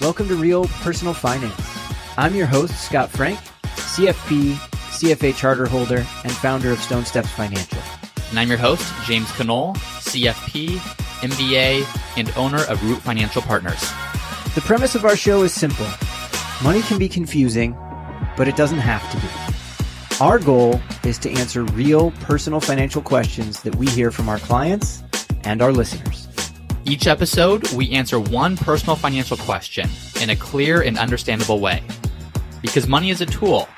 Welcome to Real Personal Finance. I'm your host, Scott Frank, CFP, CFA charter holder, and founder of Stone Steps Financial. And I'm your host, James Conole, CFP, MBA, and owner of Root Financial Partners. The premise of our show is simple money can be confusing, but it doesn't have to be. Our goal is to answer real personal financial questions that we hear from our clients and our listeners. Each episode, we answer one personal financial question in a clear and understandable way. Because money is a tool,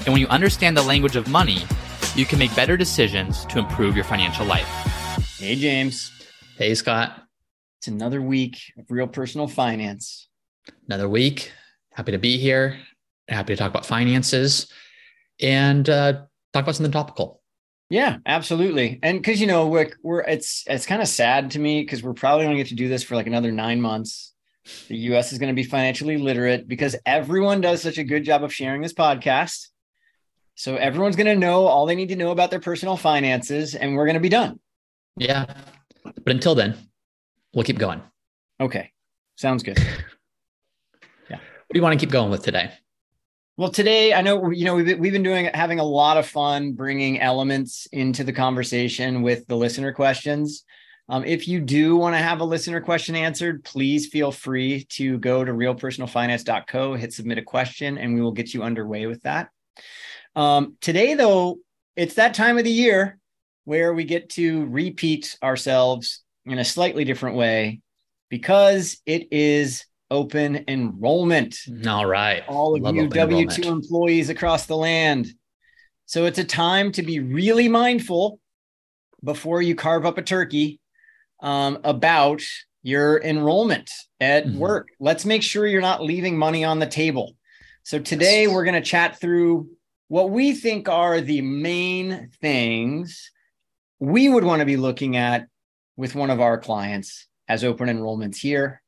and when you understand the language of money, you can make better decisions to improve your financial life. Hey, James. Hey, Scott. It's another week of real personal finance. Another week. Happy to be here. Happy to talk about finances and uh, talk about something topical. Yeah, absolutely. And because you know we're, we're it's it's kind of sad to me because we're probably going to get to do this for like another nine months. The U.S. is going to be financially literate because everyone does such a good job of sharing this podcast. So everyone's going to know all they need to know about their personal finances, and we're going to be done. Yeah, but until then, we'll keep going. Okay, sounds good. Yeah. What do you want to keep going with today? Well, today I know you know we've we've been doing having a lot of fun bringing elements into the conversation with the listener questions. Um, if you do want to have a listener question answered, please feel free to go to realpersonalfinance.co, hit submit a question, and we will get you underway with that. Um, today, though, it's that time of the year where we get to repeat ourselves in a slightly different way because it is open enrollment. All right. All of Love you W 2 employees across the land. So it's a time to be really mindful before you carve up a turkey um, about your enrollment at mm-hmm. work. Let's make sure you're not leaving money on the table. So today we're going to chat through what we think are the main things we would want to be looking at with one of our clients as open enrollments here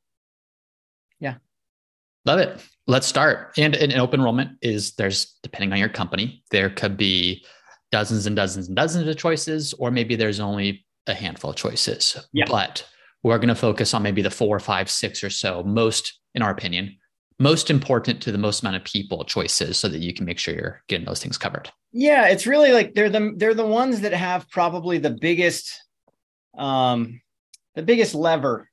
Love it. Let's start. And an open enrollment is there's depending on your company, there could be dozens and dozens and dozens of choices, or maybe there's only a handful of choices. Yeah. But we're going to focus on maybe the four, five, six or so most, in our opinion, most important to the most amount of people choices so that you can make sure you're getting those things covered. Yeah, it's really like they're the they're the ones that have probably the biggest um the biggest lever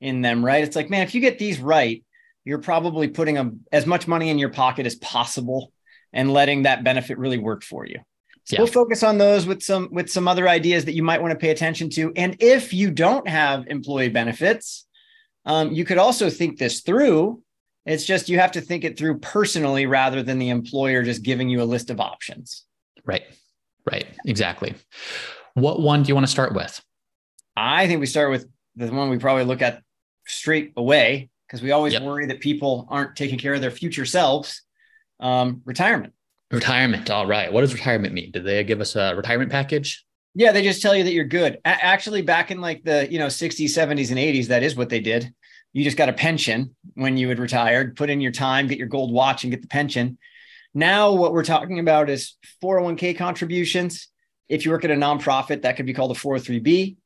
in them, right? It's like, man, if you get these right, you're probably putting a, as much money in your pocket as possible and letting that benefit really work for you. So yeah. we'll focus on those with some with some other ideas that you might want to pay attention to. And if you don't have employee benefits, um, you could also think this through. It's just you have to think it through personally rather than the employer just giving you a list of options. Right. Right. Exactly. What one do you want to start with? I think we start with the one we probably look at straight away, because we always yep. worry that people aren't taking care of their future selves. Um, retirement. Retirement. All right. What does retirement mean? Did they give us a retirement package? Yeah, they just tell you that you're good. A- actually, back in like the you know 60s, 70s, and 80s, that is what they did. You just got a pension when you had retired, put in your time, get your gold watch, and get the pension. Now, what we're talking about is 401k contributions. If you work at a nonprofit, that could be called a 403b.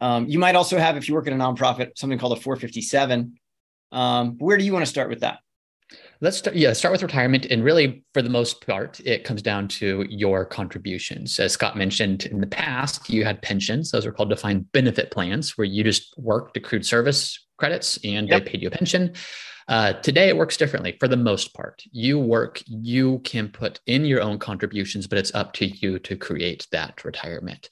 Um, you might also have, if you work at a nonprofit, something called a 457. Um, where do you want to start with that? Let's start, yeah, start with retirement. And really, for the most part, it comes down to your contributions. As Scott mentioned in the past, you had pensions. Those are called defined benefit plans, where you just worked accrued service credits and yep. they paid you a pension. Uh, today, it works differently for the most part. You work, you can put in your own contributions, but it's up to you to create that retirement.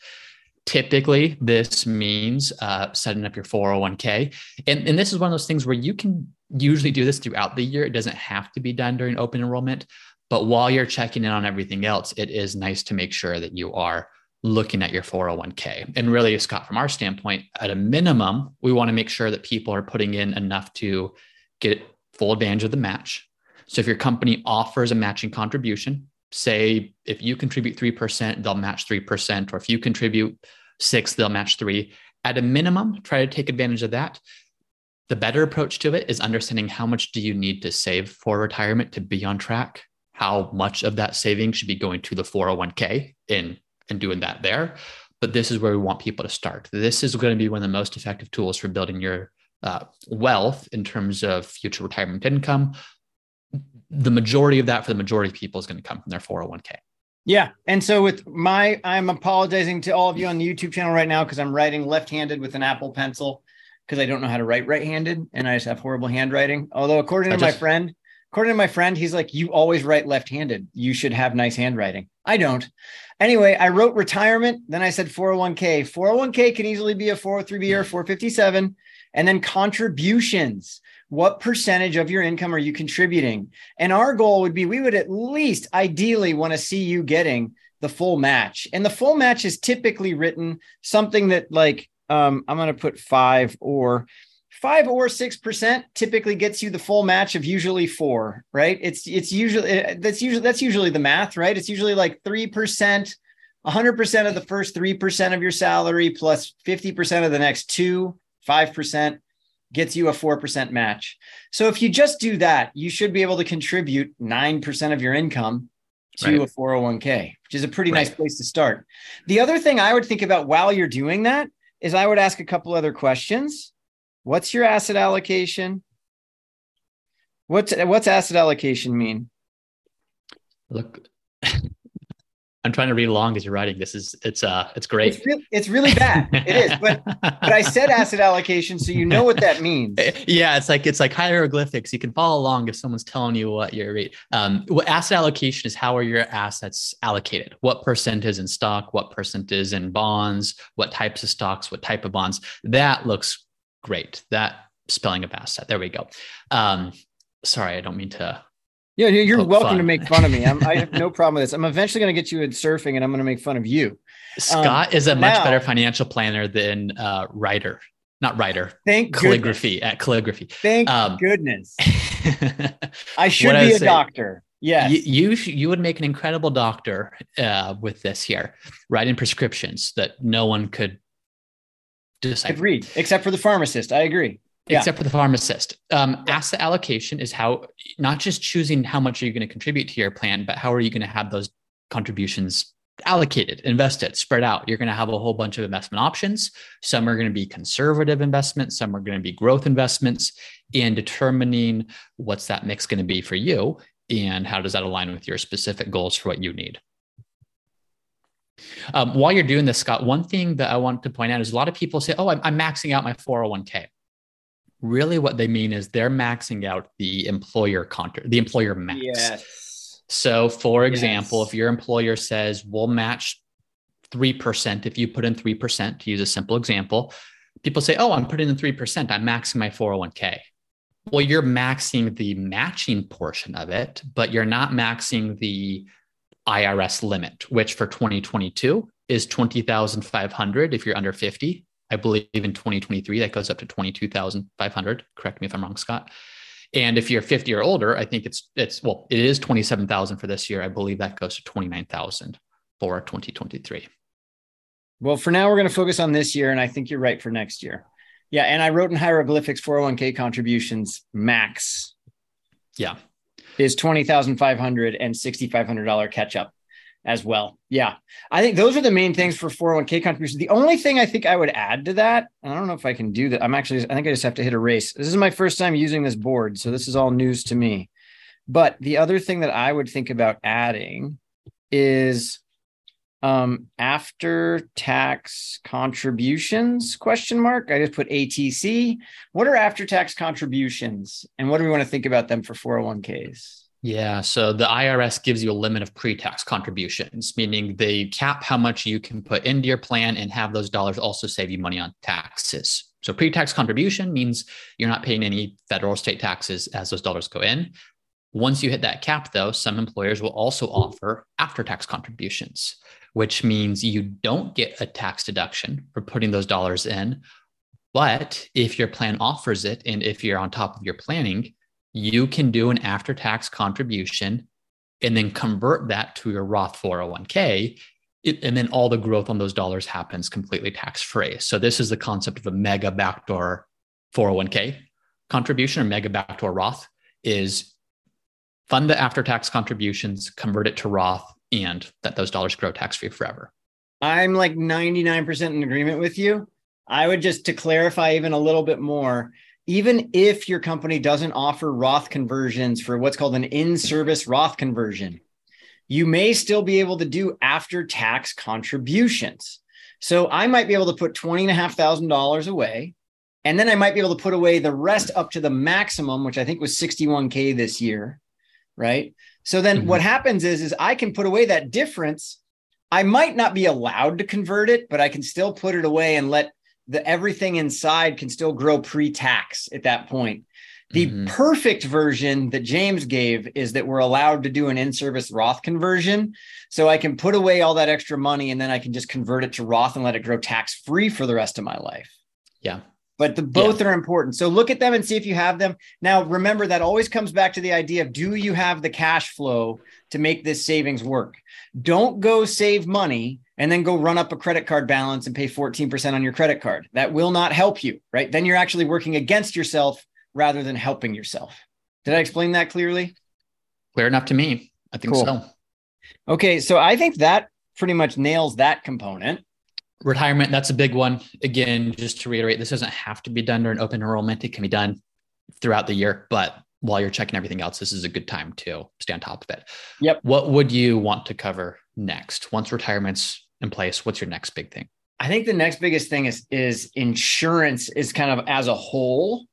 Typically, this means uh, setting up your 401k. And, and this is one of those things where you can usually do this throughout the year. It doesn't have to be done during open enrollment. But while you're checking in on everything else, it is nice to make sure that you are looking at your 401k. And really, Scott, from our standpoint, at a minimum, we want to make sure that people are putting in enough to get full advantage of the match. So if your company offers a matching contribution, say if you contribute 3%, they'll match 3%, or if you contribute six, they'll match three. At a minimum, try to take advantage of that. The better approach to it is understanding how much do you need to save for retirement to be on track? how much of that saving should be going to the 401k in and doing that there. But this is where we want people to start. This is going to be one of the most effective tools for building your uh, wealth in terms of future retirement income. The majority of that for the majority of people is going to come from their 401k. Yeah. And so with my, I'm apologizing to all of you on the YouTube channel right now because I'm writing left-handed with an Apple pencil because I don't know how to write right-handed and I just have horrible handwriting. Although according to just, my friend, according to my friend, he's like, you always write left-handed. You should have nice handwriting. I don't. Anyway, I wrote retirement. Then I said 401k. 401k can easily be a 403b or 457. And then contributions what percentage of your income are you contributing? And our goal would be we would at least ideally want to see you getting the full match. And the full match is typically written something that like um, I'm going to put five or five or six percent typically gets you the full match of usually four, right? It's it's usually that's usually that's usually the math, right? It's usually like three percent. 100% of the first 3% of your salary plus 50% of the next two, 5%, gets you a 4% match. So if you just do that, you should be able to contribute 9% of your income to right. a 401k, which is a pretty right. nice place to start. The other thing I would think about while you're doing that is I would ask a couple other questions. What's your asset allocation? What's what's asset allocation mean? Look, I'm trying to read along as you're writing. This is it's uh it's great. It's, re- it's really bad. it is, but but I said asset allocation, so you know what that means. Yeah, it's like it's like hieroglyphics. You can follow along if someone's telling you what you're reading. Um, what asset allocation is how are your assets allocated? What percent is in stock? What percent is in bonds? What types of stocks? What type of bonds? That looks great. That spelling of asset. There we go. Um, sorry, I don't mean to yeah, you're welcome fun. to make fun of me. I'm, i have no problem with this. I'm eventually going to get you in surfing, and I'm going to make fun of you. Scott um, is a much now, better financial planner than uh, writer, not writer. Thank calligraphy goodness. at calligraphy. Thank um, goodness. I should be a say, doctor. Yes. You, you, you would make an incredible doctor uh, with this here, writing prescriptions that no one could decipher. Could read, except for the pharmacist. I agree yeah. except for the pharmacist. Um, asset allocation is how not just choosing how much are you going to contribute to your plan, but how are you going to have those contributions allocated, invested, spread out. You're going to have a whole bunch of investment options. Some are going to be conservative investments, some are going to be growth investments, and determining what's that mix going to be for you and how does that align with your specific goals for what you need. Um, while you're doing this, Scott, one thing that I want to point out is a lot of people say, Oh, I'm, I'm maxing out my 401k really what they mean is they're maxing out the employer contract, the employer max. Yes. So, for example, yes. if your employer says we'll match 3% if you put in 3%, to use a simple example, people say, Oh, I'm putting in 3%, I'm maxing my 401k. Well, you're maxing the matching portion of it, but you're not maxing the IRS limit, which for 2022 is 20,500 if you're under 50 I believe in 2023 that goes up to 22,500. Correct me if I'm wrong, Scott. And if you're 50 or older, I think it's it's well, it is 27,000 for this year. I believe that goes to 29,000 for 2023. Well, for now we're going to focus on this year and I think you're right for next year. Yeah, and I wrote in hieroglyphics 401k contributions max. Yeah. Is 20,500 and $6,500 catch up as well. Yeah. I think those are the main things for 401k contributions. The only thing I think I would add to that, I don't know if I can do that. I'm actually, I think I just have to hit erase. This is my first time using this board. So this is all news to me. But the other thing that I would think about adding is um after tax contributions question mark i just put atc what are after tax contributions and what do we want to think about them for 401ks yeah. So the IRS gives you a limit of pre tax contributions, meaning they cap how much you can put into your plan and have those dollars also save you money on taxes. So pre tax contribution means you're not paying any federal or state taxes as those dollars go in. Once you hit that cap, though, some employers will also offer after tax contributions, which means you don't get a tax deduction for putting those dollars in. But if your plan offers it, and if you're on top of your planning, you can do an after tax contribution and then convert that to your Roth 401k. It, and then all the growth on those dollars happens completely tax free. So, this is the concept of a mega backdoor 401k contribution or mega backdoor Roth is fund the after tax contributions, convert it to Roth, and that those dollars grow tax free forever. I'm like 99% in agreement with you. I would just to clarify even a little bit more, even if your company doesn't offer Roth conversions for what's called an in service Roth conversion, you may still be able to do after tax contributions. So I might be able to put $20,500 away. And then I might be able to put away the rest up to the maximum, which I think was 61K this year. Right. So then mm-hmm. what happens is, is I can put away that difference. I might not be allowed to convert it, but I can still put it away and let the everything inside can still grow pre-tax at that point. The mm-hmm. perfect version that James gave is that we're allowed to do an in-service Roth conversion. So I can put away all that extra money and then I can just convert it to Roth and let it grow tax-free for the rest of my life. Yeah. But the both yeah. are important. So look at them and see if you have them. Now remember that always comes back to the idea of do you have the cash flow to make this savings work? Don't go save money and then go run up a credit card balance and pay 14% on your credit card. That will not help you, right? Then you're actually working against yourself rather than helping yourself. Did I explain that clearly? Clear enough to me. I think cool. so. Okay, so I think that pretty much nails that component. Retirement, that's a big one. Again, just to reiterate, this doesn't have to be done during open enrollment. It can be done throughout the year, but while you're checking everything else, this is a good time to stay on top of it. Yep. What would you want to cover next once retirement's in place, what's your next big thing? I think the next biggest thing is is insurance is kind of as a whole,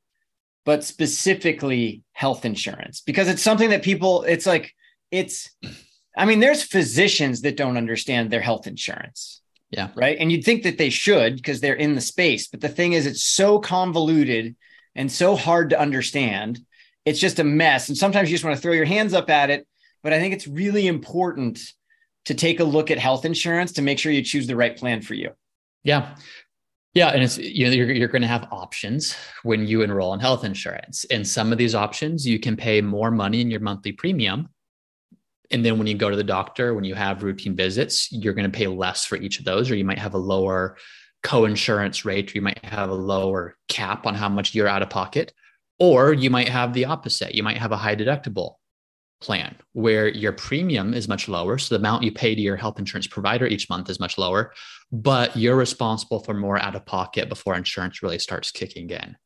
but specifically health insurance because it's something that people it's like it's I mean there's physicians that don't understand their health insurance. Yeah. Right? And you'd think that they should because they're in the space, but the thing is it's so convoluted and so hard to understand. It's just a mess and sometimes you just want to throw your hands up at it, but I think it's really important to take a look at health insurance to make sure you choose the right plan for you. Yeah. Yeah, and it's you know you're you're going to have options when you enroll in health insurance. And some of these options you can pay more money in your monthly premium. And then when you go to the doctor, when you have routine visits, you're going to pay less for each of those or you might have a lower co-insurance rate or you might have a lower cap on how much you're out of pocket or you might have the opposite. You might have a high deductible plan where your premium is much lower. So the amount you pay to your health insurance provider each month is much lower, but you're responsible for more out of pocket before insurance really starts kicking in.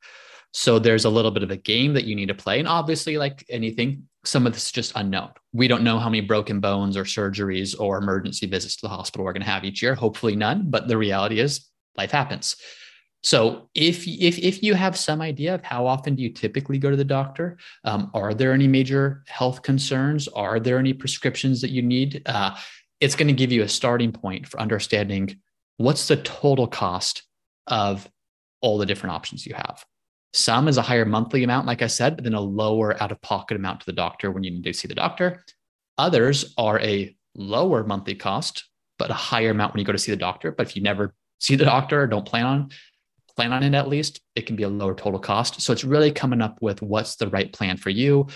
So there's a little bit of a game that you need to play. And obviously, like anything, some of this is just unknown. We don't know how many broken bones or surgeries or emergency visits to the hospital we're going to have each year. Hopefully, none. But the reality is, life happens. So if if if you have some idea of how often do you typically go to the doctor, um, are there any major health concerns? Are there any prescriptions that you need? Uh, it's going to give you a starting point for understanding what's the total cost of all the different options you have. Some is a higher monthly amount, like I said, but then a lower out of pocket amount to the doctor when you need to see the doctor. Others are a lower monthly cost, but a higher amount when you go to see the doctor. But if you never see the doctor or don't plan on plan on it at least, it can be a lower total cost. So it's really coming up with what's the right plan for you,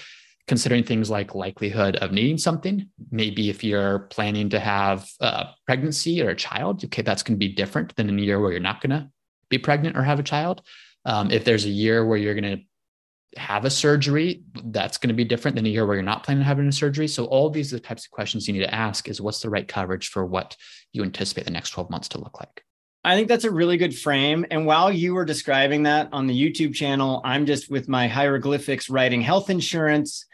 considering things like likelihood of needing something. Maybe if you're planning to have a pregnancy or a child, okay, that's going to be different than in a year where you're not going to be pregnant or have a child. Um, if there's a year where you're going to have a surgery, that's going to be different than a year where you're not planning on having a surgery. So all these are the types of questions you need to ask is what's the right coverage for what you anticipate the next 12 months to look like. I think that's a really good frame. And while you were describing that on the YouTube channel, I'm just with my hieroglyphics writing health insurance.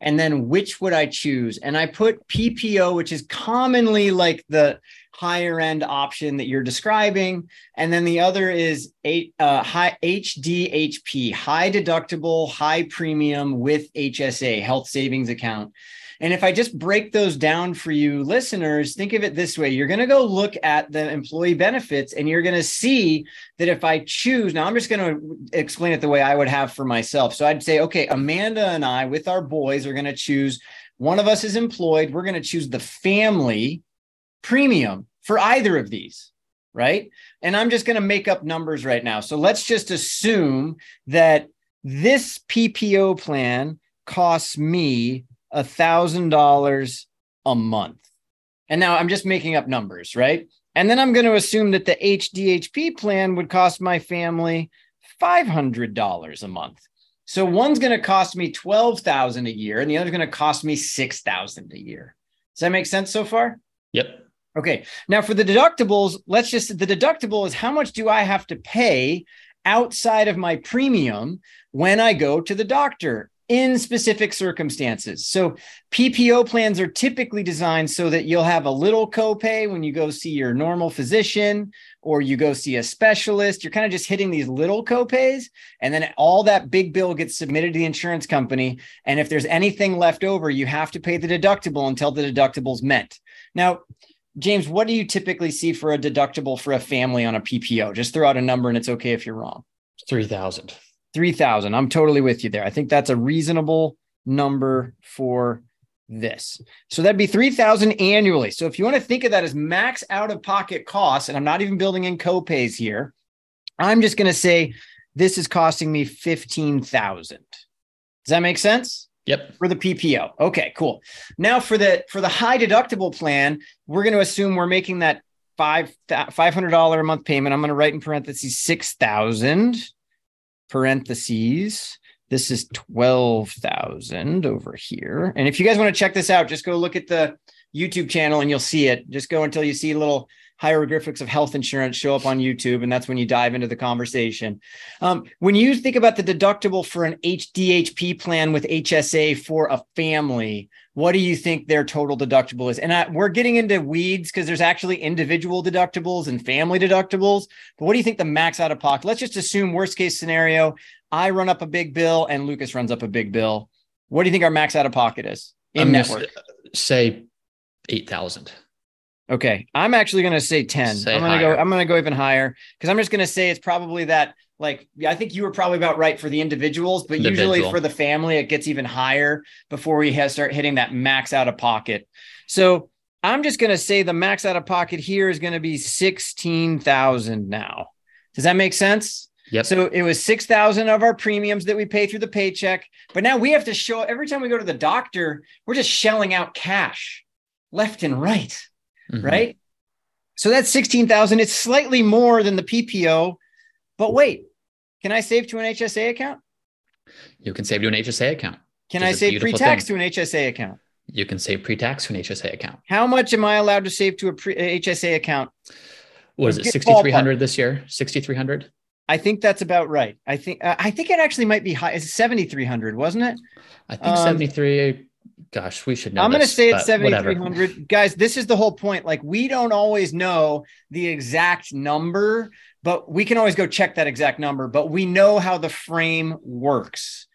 And then which would I choose? And I put PPO, which is commonly like the higher end option that you're describing. And then the other is a, uh, high HDHP, high deductible, high premium with HSA, health savings account. And if I just break those down for you listeners, think of it this way you're going to go look at the employee benefits and you're going to see that if I choose, now I'm just going to explain it the way I would have for myself. So I'd say, okay, Amanda and I, with our boys, are going to choose one of us is employed. We're going to choose the family premium for either of these right? And I'm just going to make up numbers right now. So let's just assume that this PPO plan costs me a thousand dollars a month. And now I'm just making up numbers, right? And then I'm going to assume that the HDHP plan would cost my family $500 a month. So one's going to cost me 12,000 a year and the other's going to cost me 6,000 a year. Does that make sense so far? Yep. Okay. Now for the deductibles, let's just the deductible is how much do I have to pay outside of my premium when I go to the doctor in specific circumstances. So PPO plans are typically designed so that you'll have a little copay when you go see your normal physician or you go see a specialist. You're kind of just hitting these little copays and then all that big bill gets submitted to the insurance company and if there's anything left over, you have to pay the deductible until the deductible's met. Now, James, what do you typically see for a deductible for a family on a PPO? Just throw out a number and it's okay if you're wrong. 3000 3000 i'm totally with you there i think that's a reasonable number for this so that'd be 3000 annually so if you want to think of that as max out of pocket costs and i'm not even building in copays here i'm just going to say this is costing me 15000 does that make sense Yep. For the PPO. Okay, cool. Now for the for the high deductible plan, we're going to assume we're making that five five hundred dollar a month payment. I'm going to write in parentheses six thousand parentheses. This is 12,000 over here. And if you guys want to check this out, just go look at the YouTube channel and you'll see it. Just go until you see a little hieroglyphics of health insurance show up on YouTube, and that's when you dive into the conversation. Um, when you think about the deductible for an HDHP plan with HSA for a family, what do you think their total deductible is? And I, we're getting into weeds because there's actually individual deductibles and family deductibles. But what do you think the max out of pocket? Let's just assume worst case scenario, I run up a big bill and Lucas runs up a big bill. What do you think our max out of pocket is in network? Say eight thousand. Okay, I'm actually going to say ten. Say I'm going to go. I'm going to go even higher because I'm just going to say it's probably that. Like, I think you were probably about right for the individuals, but Individual. usually for the family, it gets even higher before we have start hitting that max out of pocket. So I'm just going to say the max out of pocket here is going to be sixteen thousand now. Does that make sense? Yep. So it was 6,000 of our premiums that we pay through the paycheck. But now we have to show every time we go to the doctor, we're just shelling out cash left and right mm-hmm. right? So that's 16,000. It's slightly more than the PPO. But wait, can I save to an HSA account? You can save to an HSA account. Can I save pre-tax thing. to an HSA account? You can save pre-tax to an HSA account. How much am I allowed to save to a pre- HSA account? What is it? 6300 this year? 6300? I think that's about right. I think uh, I think it actually might be high. It's 7300, wasn't it? I think um, 73 gosh, we should know. I'm going to say it's 7,300. Guys, this is the whole point. Like, we don't always know the exact number, but we can always go check that exact number, but we know how the frame works.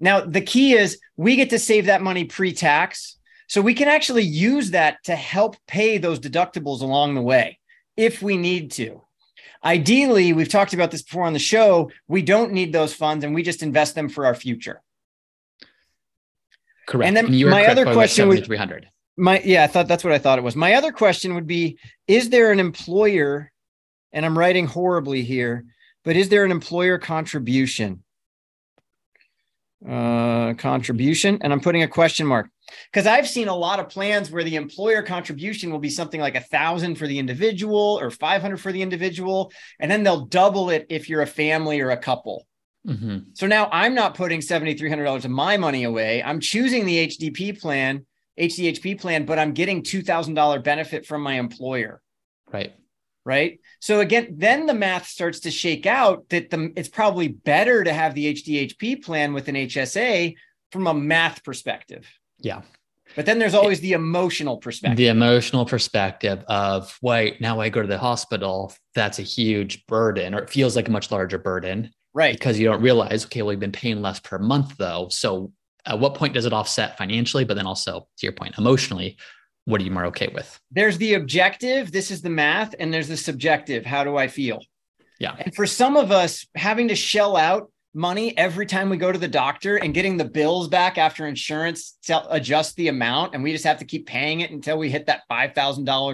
Now, the key is we get to save that money pre tax. So we can actually use that to help pay those deductibles along the way if we need to. Ideally, we've talked about this before on the show, we don't need those funds and we just invest them for our future. Correct. And then and my other question was 300. My yeah, I thought that's what I thought it was. My other question would be: Is there an employer? And I'm writing horribly here, but is there an employer contribution? Uh, contribution, and I'm putting a question mark because I've seen a lot of plans where the employer contribution will be something like a thousand for the individual or 500 for the individual, and then they'll double it if you're a family or a couple. Mm-hmm. So now I'm not putting $7,300 of my money away. I'm choosing the HDP plan, HDHP plan, but I'm getting $2,000 benefit from my employer. Right. Right. So again, then the math starts to shake out that the it's probably better to have the HDHP plan with an HSA from a math perspective. Yeah. But then there's always the emotional perspective. The emotional perspective of, wait, now I go to the hospital. That's a huge burden, or it feels like a much larger burden. Right. Because you don't realize, okay, well, we've been paying less per month though. So at what point does it offset financially? But then also to your point, emotionally, what are you more okay with? There's the objective, this is the math, and there's the subjective. How do I feel? Yeah. And for some of us, having to shell out money every time we go to the doctor and getting the bills back after insurance adjust the amount, and we just have to keep paying it until we hit that $5,000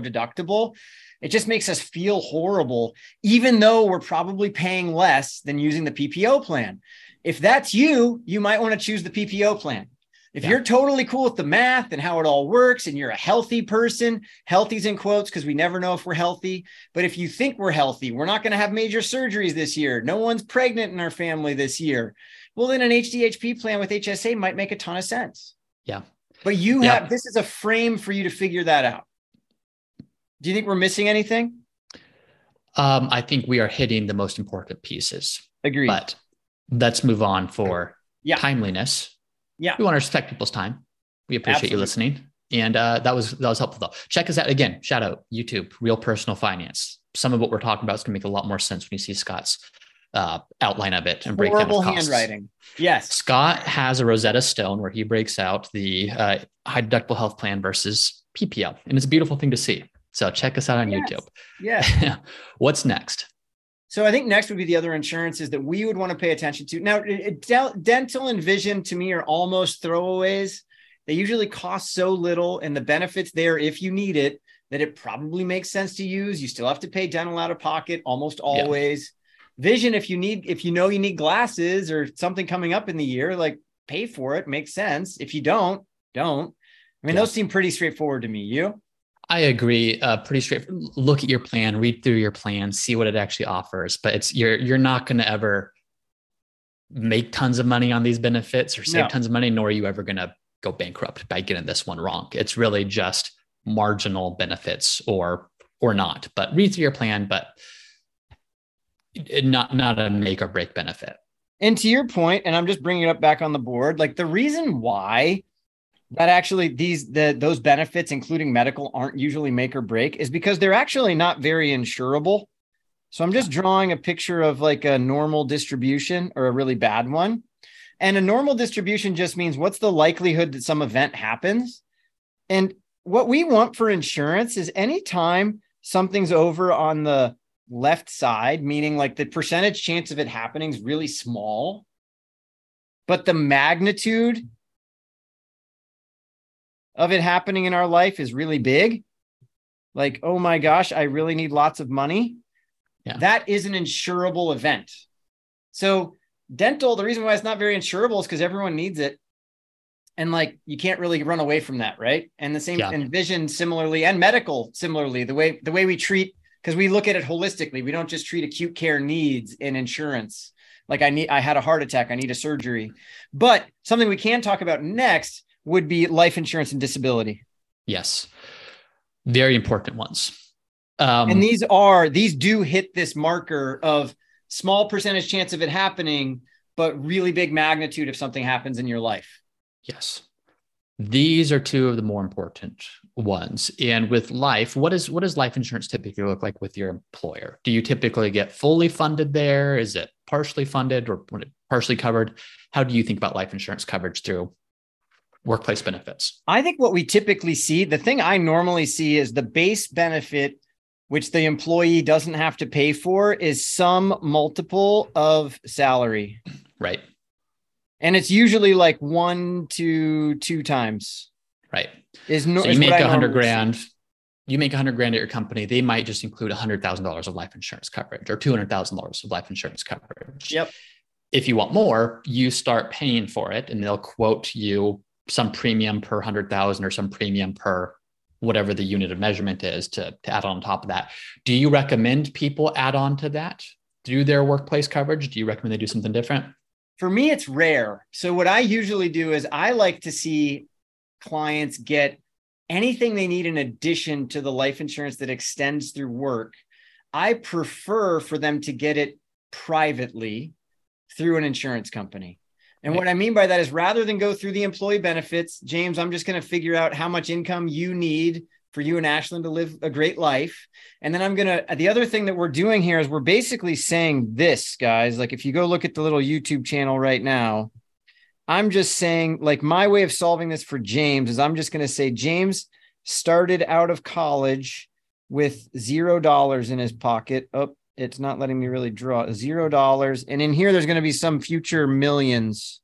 deductible it just makes us feel horrible, even though we're probably paying less than using the PPO plan. If that's you, you might want to choose the PPO plan. If yeah. you're totally cool with the math and how it all works, and you're a healthy person, healthy's in quotes because we never know if we're healthy. But if you think we're healthy, we're not going to have major surgeries this year. No one's pregnant in our family this year. well, then an HDHP plan with HSA might make a ton of sense. Yeah. But you Yeah. have this is a frame for you to figure that out. Do you think we're missing anything? Um, I think we are hitting the most important pieces. Agreed. But let's move on for Yeah. timeliness. Yeah. We want to respect people's time. We appreciate you listening. And uh, that was that was helpful though. Check us out again. Shout out YouTube, Real Personal Finance. Some of what we're talking about is going to make a lot more sense when you see Scott's uh, outline of it and Horrible of costs. handwriting. Yes. Scott has a Rosetta Stone where he breaks out the uh, high deductible health plan versus PPL, and it's a beautiful thing to see. So check us out on Yes. YouTube. Yeah. What's next? So I think next would be the other insurances that we would want to pay attention to. Now, it- it- dental and vision to me are almost throwaways. They usually cost so little, and the benefits there if you need it that it probably makes sense to use. You still have to pay dental out of pocket almost Yeah. always. Vision, if you need, if you know you need glasses or something coming up in the year, like pay for it, makes sense. If you don't, don't. I mean, Yeah. those seem pretty straightforward to me. You? I agree. Uh, pretty straight. Look at your plan, read through your plan, see what it actually offers. But it's you're you're not going to ever make tons of money on these benefits or save No. tons of money, nor are you ever going to go bankrupt by getting this one wrong. It's really just marginal benefits or or not. But read through your plan, but not not a make or break benefit. And to your point, and I'm just bringing it up back on the board, like the reason why that actually these the those benefits, including medical, aren't usually make or break, is because they're actually not very insurable. So I'm just drawing a picture of like a normal distribution or a really bad one. And a normal distribution just means what's the likelihood that some event happens? And what we want for insurance is anytime something's over on the left side, meaning like the percentage chance of it happening is really small, but the magnitude of it happening in our life is really big. Like, oh my gosh, I really need lots of money. Yeah. That is an insurable event. So, dental, the reason why it's not very insurable is because everyone needs it. And like you can't really run away from that, right? And the same Yeah. and vision similarly and medical similarly, the way the way we treat because we look at it holistically. We don't just treat acute care needs in insurance. Like I need I had a heart attack, I need a surgery. But something we can talk about next would be life insurance and disability. Yes, very important ones. Um, and these are these do hit this marker of small percentage chance of it happening, but really big magnitude if something happens in your life. Yes. These are two of the more important ones. And with life, what is what does life insurance typically look like with your employer? Do you typically get fully funded there? Is it partially funded or partially covered? How do you think about life insurance coverage through workplace benefits? I think what we typically see, the thing I normally see is the base benefit, which the employee doesn't have to pay for, is some multiple of salary. Right. And it's usually like one to two times. Right. Is no, So you make a hundred see. grand. You make a hundred grand at your company. They might just include a hundred thousand dollars of life insurance coverage or two hundred thousand dollars of life insurance coverage. Yep. If you want more, you start paying for it, and they'll quote you some premium per hundred thousand or some premium per whatever the unit of measurement is to, to add on top of that. Do you recommend people add on to that Do their workplace coverage? Do you recommend they do something different? For me, it's rare. So what I usually do is I like to see clients get anything they need in addition to the life insurance that extends through work. I prefer for them to get it privately through an insurance company. And what I mean by that is rather than go through the employee benefits, James, I'm just going to figure out how much income you need for you and Ashlyn to live a great life. And then I'm going to, the other thing that we're doing here is we're basically saying this, guys. Like if you go look at the little YouTube channel right now, I'm just saying, like, my way of solving this for James is I'm just going to say, James started out of college with zero dollars in his pocket. Oh, it's not letting me really draw zero dollars. And in here, there's going to be some future millions.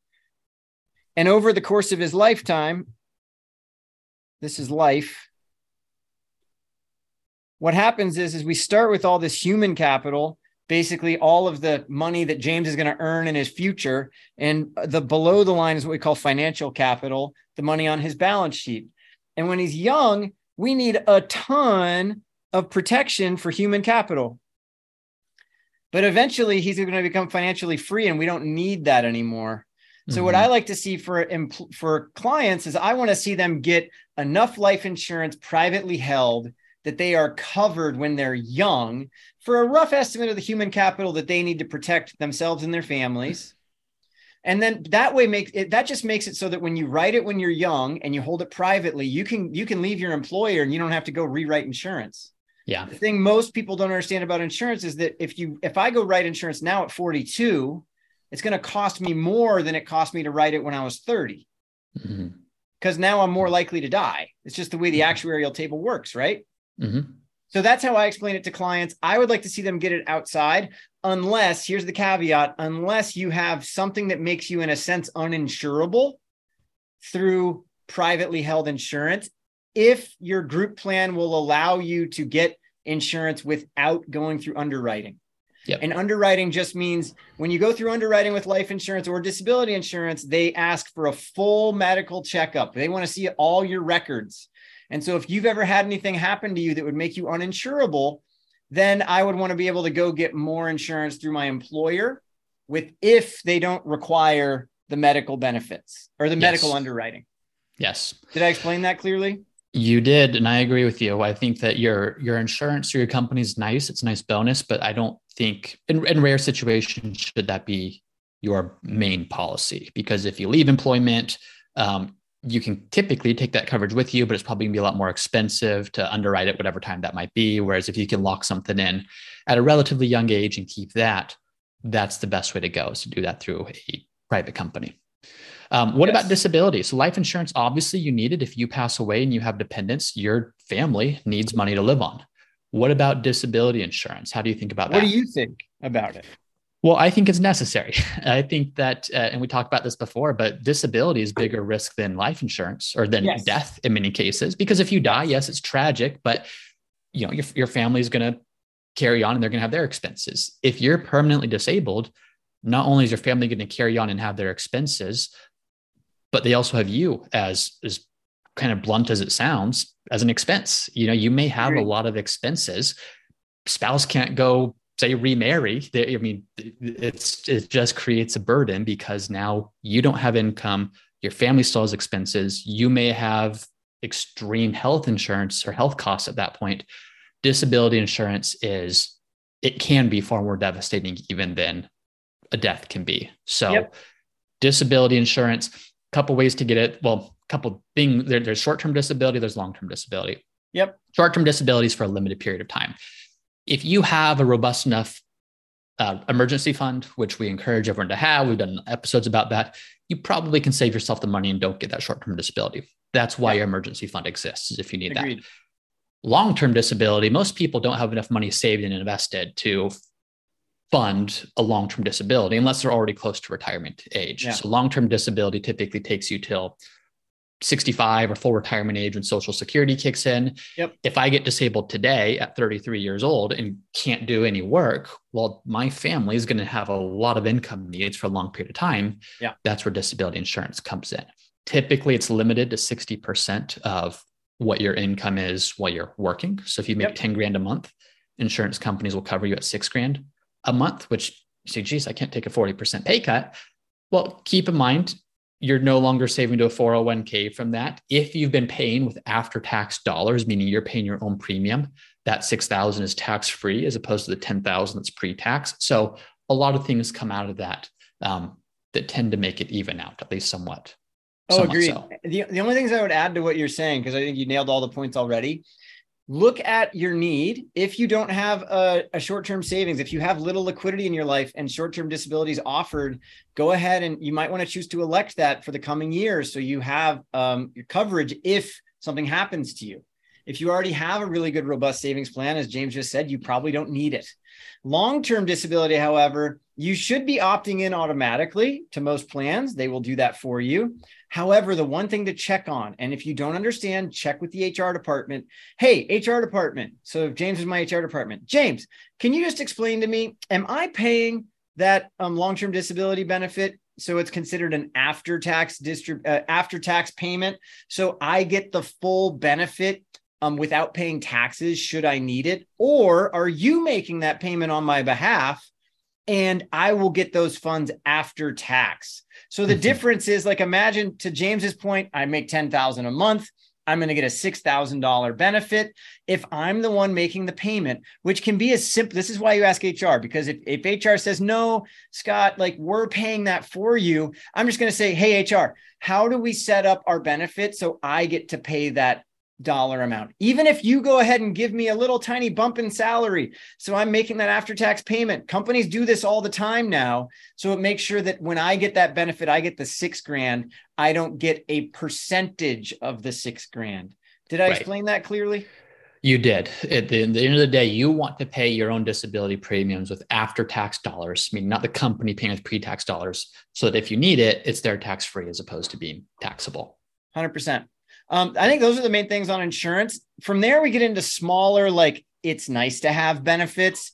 And over the course of his lifetime, this is life. What happens is, is we start with all this human capital, basically all of the money that James is going to earn in his future. And the below the line is what we call financial capital, the money on his balance sheet. And when he's young, we need a ton of protection for human capital. But eventually he's going to become financially free and we don't need that anymore. So mm-hmm. what I like to see for for clients is I want to see them get enough life insurance privately held that they are covered when they're young for a rough estimate of the human capital that they need to protect themselves and their families. And then that way makes it that just makes it so that when you write it when you're young and you hold it privately, you can you can leave your employer and you don't have to go rewrite insurance. Yeah. The thing most people don't understand about insurance is that if you if I go write insurance now at 42, it's going to cost me more than it cost me to write it when I was 30. Mm-hmm because now I'm more likely to die. It's just the way the mm-hmm. actuarial table works, right? Mm-hmm. So that's how I explain it to clients. I would like to see them get it outside, unless, here's the caveat, unless you have something that makes you, in a sense, uninsurable through privately held insurance. If your group plan will allow you to get insurance without going through underwriting. Yep. And underwriting just means when you go through underwriting with life insurance or disability insurance, they ask for a full medical checkup. They want to see all your records. And so if you've ever had anything happen to you that would make you uninsurable, then I would want to be able to go get more insurance through my employer with if they don't require the medical benefits or the yes. medical underwriting. Yes. Did I explain that clearly? You did, and I agree with you. I think that your your insurance through your company is nice. It's a nice bonus, but I don't think in, in rare situations should that be your main policy because if you leave employment, um, you can typically take that coverage with you, but it's probably gonna be a lot more expensive to underwrite it, whatever time that might be. Whereas if you can lock something in at a relatively young age and keep that, that's the best way to go is to do that through a private company. Um, what yes. about disability? So, life insurance, obviously, you need it. If you pass away and you have dependents, your family needs money to live on. What about disability insurance? How do you think about what that? What do you think about it? Well, I think it's necessary. I think that, uh, and we talked about this before, but disability is bigger risk than life insurance or than yes. death in many cases. Because if you die, yes, it's tragic, but you know your your family is going to carry on and they're going to have their expenses. If you're permanently disabled, not only is your family going to carry on and have their expenses, but they also have you as as kind of blunt as it sounds as an expense. You know you may have a lot of expenses. Spouse can't go say remarry. They, i mean it's it just creates a burden because now you don't have income. Your family still has expenses. You may have extreme health insurance or health costs at that point. Disability insurance is it can be far more devastating even than a death can be. So yep. disability insurance couple ways to get it. Well, a couple things. there, there's short-term disability, there's long-term disability. Yep. Short-term disability is for a limited period of time. If you have a robust enough uh, emergency fund, which we encourage everyone to have, we've done episodes about that. You probably can save yourself the money and don't get that short-term disability. That's why yep. your emergency fund exists, is if you need Agreed. that. Long-term disability, most people don't have enough money saved and invested to fund a long-term disability unless they're already close to retirement age. Yeah. So long-term disability typically takes you till 65 or full retirement age when social security kicks in. Yep. If I get disabled today at 33 years old and can't do any work, well, my family is going to have a lot of income needs for a long period of time. Yeah. That's where disability insurance comes in. Typically, it's limited to 60% of what your income is while you're working. So if you make yep. 10 grand a month, insurance companies will cover you at six grand a month, which you say, geez, I can't take a 40% pay cut. Well, keep in mind, you're no longer saving to a 401k from that. If you've been paying with after tax dollars, meaning you're paying your own premium, that 6,000 is tax free as opposed to the 10,000 that's pre tax. So a lot of things come out of that um, that tend to make it even out, at least somewhat. Oh, agreed. So. The, the only things I would add to what you're saying, because I think you nailed all the points already, look at your need. If you don't have a, a short term savings, if you have little liquidity in your life and short term disabilities offered, go ahead and you might want to choose to elect that for the coming years. So you have um, your coverage if something happens to you. If you already have a really good, robust savings plan, as James just said, you probably don't need it. Long term disability, however, you should be opting in automatically to most plans. They will do that for you. However, the one thing to check on, and if you don't understand, check with the HR department. Hey, HR department. So if James is my HR department, James, can you just explain to me, am I paying that um, long-term disability benefit? So it's considered an after-tax distrib- uh, after-tax payment. So I get the full benefit um, without paying taxes should I need it? Or are you making that payment on my behalf and I will get those funds after tax. So the mm-hmm. difference is like imagine to James's point, I make 10,000 a month. I'm going to get a $6,000 benefit if I'm the one making the payment, which can be as simple. This is why you ask HR, because if, if HR says, no, Scott, like we're paying that for you, I'm just going to say, hey, HR, how do we set up our benefit so I get to pay that dollar amount. Even if you go ahead and give me a little tiny bump in salary, so I'm making that after tax payment. Companies do this all the time now. So it makes sure that when I get that benefit, I get the six grand. I don't get a percentage of the six grand. Did I right. explain that clearly? You did. At the, at the, end of the day, you want to pay your own disability premiums with after tax dollars, I meaning not the company paying with pre tax dollars, so that if you need it, it's their tax free as opposed to being taxable. 100%. Um, I think those are the main things on insurance. From there, we get into smaller, like it's nice to have benefits.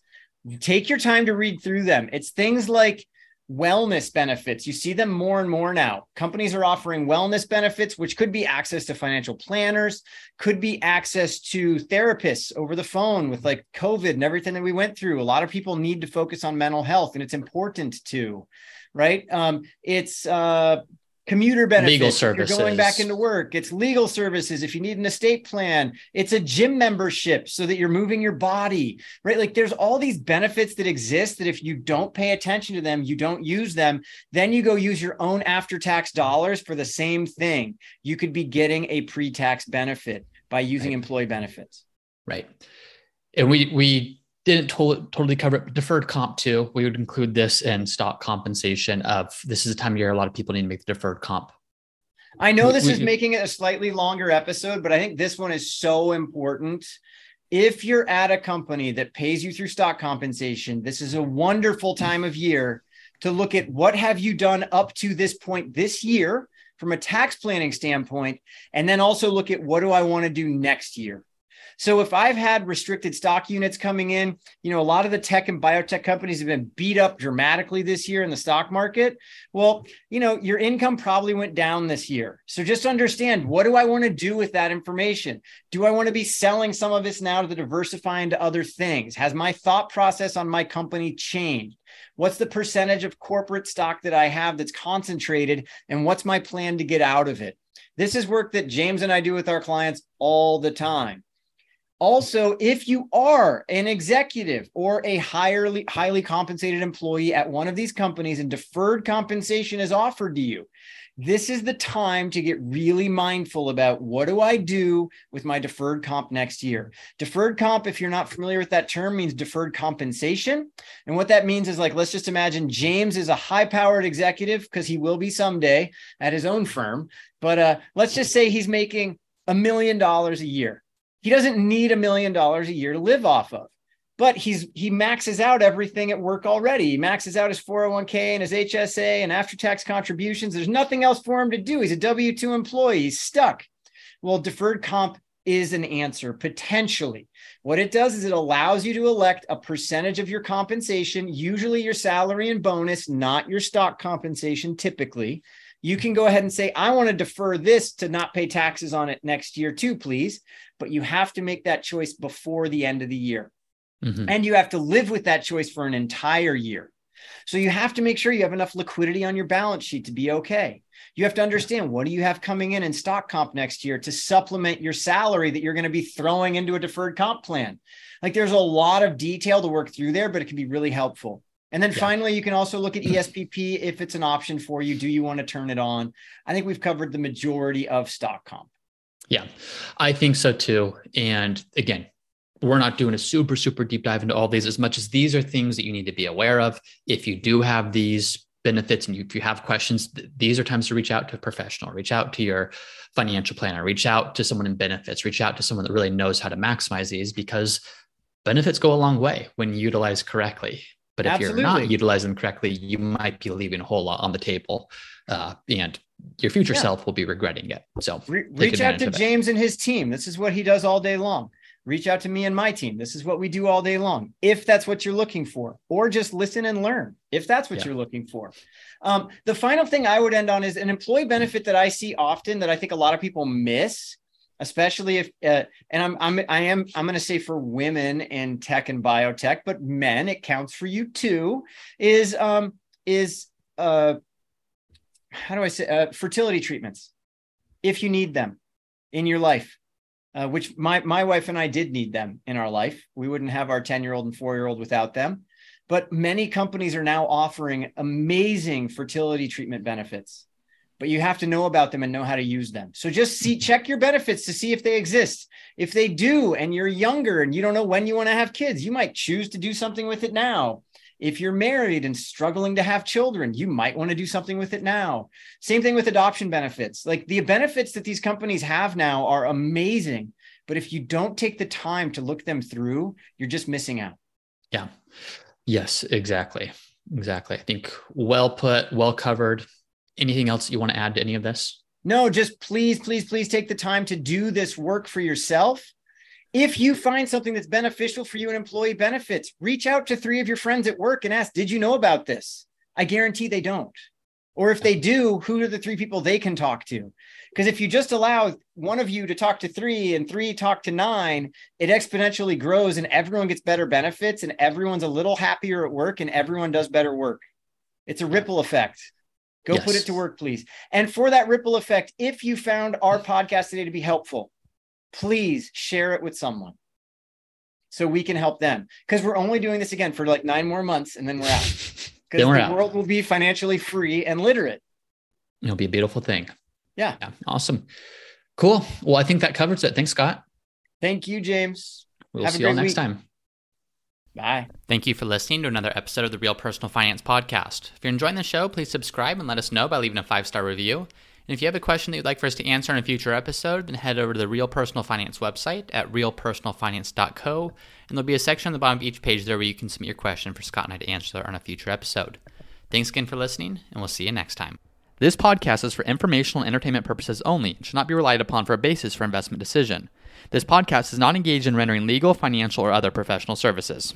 Take your time to read through them. It's things like wellness benefits. You see them more and more now. Companies are offering wellness benefits, which could be access to financial planners, could be access to therapists over the phone with like COVID and everything that we went through. A lot of people need to focus on mental health, and it's important to, right? Um, it's uh, commuter benefits legal services. you're going back into work it's legal services. If you need an estate plan it's a gym membership so that you're moving your body right? Like there's all these benefits that exist that if you don't pay attention to them you don't use them then you go use your own after tax dollars for the same thing. You could be getting a pre-tax benefit by using right. employee benefits. Right. And we we didn't to- totally cover it. Deferred comp too. We would include this in stock compensation. Of this is the time of year a lot of people need to make the deferred comp. I know this we, is making it a slightly longer episode, but I think this one is so important. If you're at a company that pays you through stock compensation, this is a wonderful time of year to look at what have you done up to this point this year from a tax planning standpoint, and then also look at what do I want to do next year. So if I've had restricted stock units coming in, you know, a lot of the tech and biotech companies have been beat up dramatically this year in the stock market. Well, you know, your income probably went down this year. So just understand what do I want to do with that information? Do I want to be selling some of this now to diversify into other things? Has my thought process on my company changed? What's the percentage of corporate stock that I have that's concentrated? And what's my plan to get out of it? This is work that James and I do with our clients all the time. Also, if you are an executive or a highly highly compensated employee at one of these companies and deferred compensation is offered to you, this is the time to get really mindful about what do I do with my deferred comp next year. Deferred comp, if you're not familiar with that term, means deferred compensation. And what that means is like, let's just imagine James is a high powered executive because he will be someday at his own firm. But uh, let's just say he's making a million dollars a year he doesn't need a million dollars a year to live off of but he's he maxes out everything at work already. He maxes out his 401k and his HSA and after tax contributions. There's nothing else for him to do. He's a W 2 employee. He's stuck. Well, deferred comp is an answer potentially. What it does is it allows you to elect a percentage of your compensation, usually your salary and bonus, not your stock compensation typically. You can go ahead and say, I want to defer this to not pay taxes on it next year, too, please but you have to make that choice before the end of the year. Mm-hmm. And you have to live with that choice for an entire year. So you have to make sure you have enough liquidity on your balance sheet to be okay. You have to understand what do you have coming in in stock comp next year to supplement your salary that you're going to be throwing into a deferred comp plan. Like there's a lot of detail to work through there, but it can be really helpful. And then yeah. finally, you can also look at ESPP if it's an option for you. Do you want to turn it on? I think we've covered the majority of stock comp. Yeah, I think so too. And again, we're not doing a super, super deep dive into all these as much as these are things that you need to be aware of. If you do have these benefits and you, if you have questions, th- these are times to reach out to a professional, reach out to your financial planner, reach out to someone in benefits, reach out to someone that really knows how to maximize these because benefits go a long way when utilized correctly. But if Absolutely. you're not utilizing them correctly, you might be leaving a whole lot on the table. Uh, and your future yeah. self will be regretting it. So Re- reach out to James and his team. This is what he does all day long. Reach out to me and my team. This is what we do all day long. If that's what you're looking for, or just listen and learn. If that's what yeah. you're looking for. Um, the final thing I would end on is an employee benefit that I see often that I think a lot of people miss especially if uh, and I'm I'm I am I'm going to say for women in tech and biotech, but men it counts for you too. Is um is uh how do I say uh, fertility treatments if you need them in your life. Uh, which my my wife and I did need them in our life. We wouldn't have our 10 year old and four year old without them. But many companies are now offering amazing fertility treatment benefits but you have to know about them and know how to use them. So just see, mm-hmm. check your benefits to see if they exist. If they do, and you're younger and you don't know when you want to have kids, you might choose to do something with it now. If you're married and struggling to have children, you might want to do something with it now. Same thing with adoption benefits. Like the benefits that these companies have now are amazing. But if you don't take the time to look them through, you're just missing out. Yeah. Yes, exactly. Exactly. I think well put, well covered anything else you want to add to any of this? No, just please, please, please take the time to do this work for yourself. If you find something that's beneficial for you in employee benefits, reach out to three of your friends at work and ask, Did you know about this? I guarantee they don't. Or if they do, who are the three people they can talk to? Because if you just allow one of you to talk to three and three talk to nine, it exponentially grows and everyone gets better benefits and everyone's a little happier at work and everyone does better work. It's a ripple effect. Go yes. put it to work, please. And for that ripple effect, if you found our podcast today to be helpful, please share it with someone so we can help them. Because we're only doing this again for like nine more months and then we're out. Because the out. world will be financially free and literate. It'll be a beautiful thing. Yeah. yeah. Awesome. Cool. Well, I think that covers it. Thanks, Scott. Thank you, James. We'll Have see you all next week. time. Bye. Thank you for listening to another episode of the Real Personal Finance Podcast. If you're enjoying the show, please subscribe and let us know by leaving a five star review. And if you have a question that you'd like for us to answer in a future episode, then head over to the Real Personal Finance website at realpersonalfinance.co, and there'll be a section on the bottom of each page there where you can submit your question for Scott and I to answer on a future episode. Thanks again for listening, and we'll see you next time. This podcast is for informational and entertainment purposes only and should not be relied upon for a basis for investment decision. This podcast is not engaged in rendering legal, financial, or other professional services.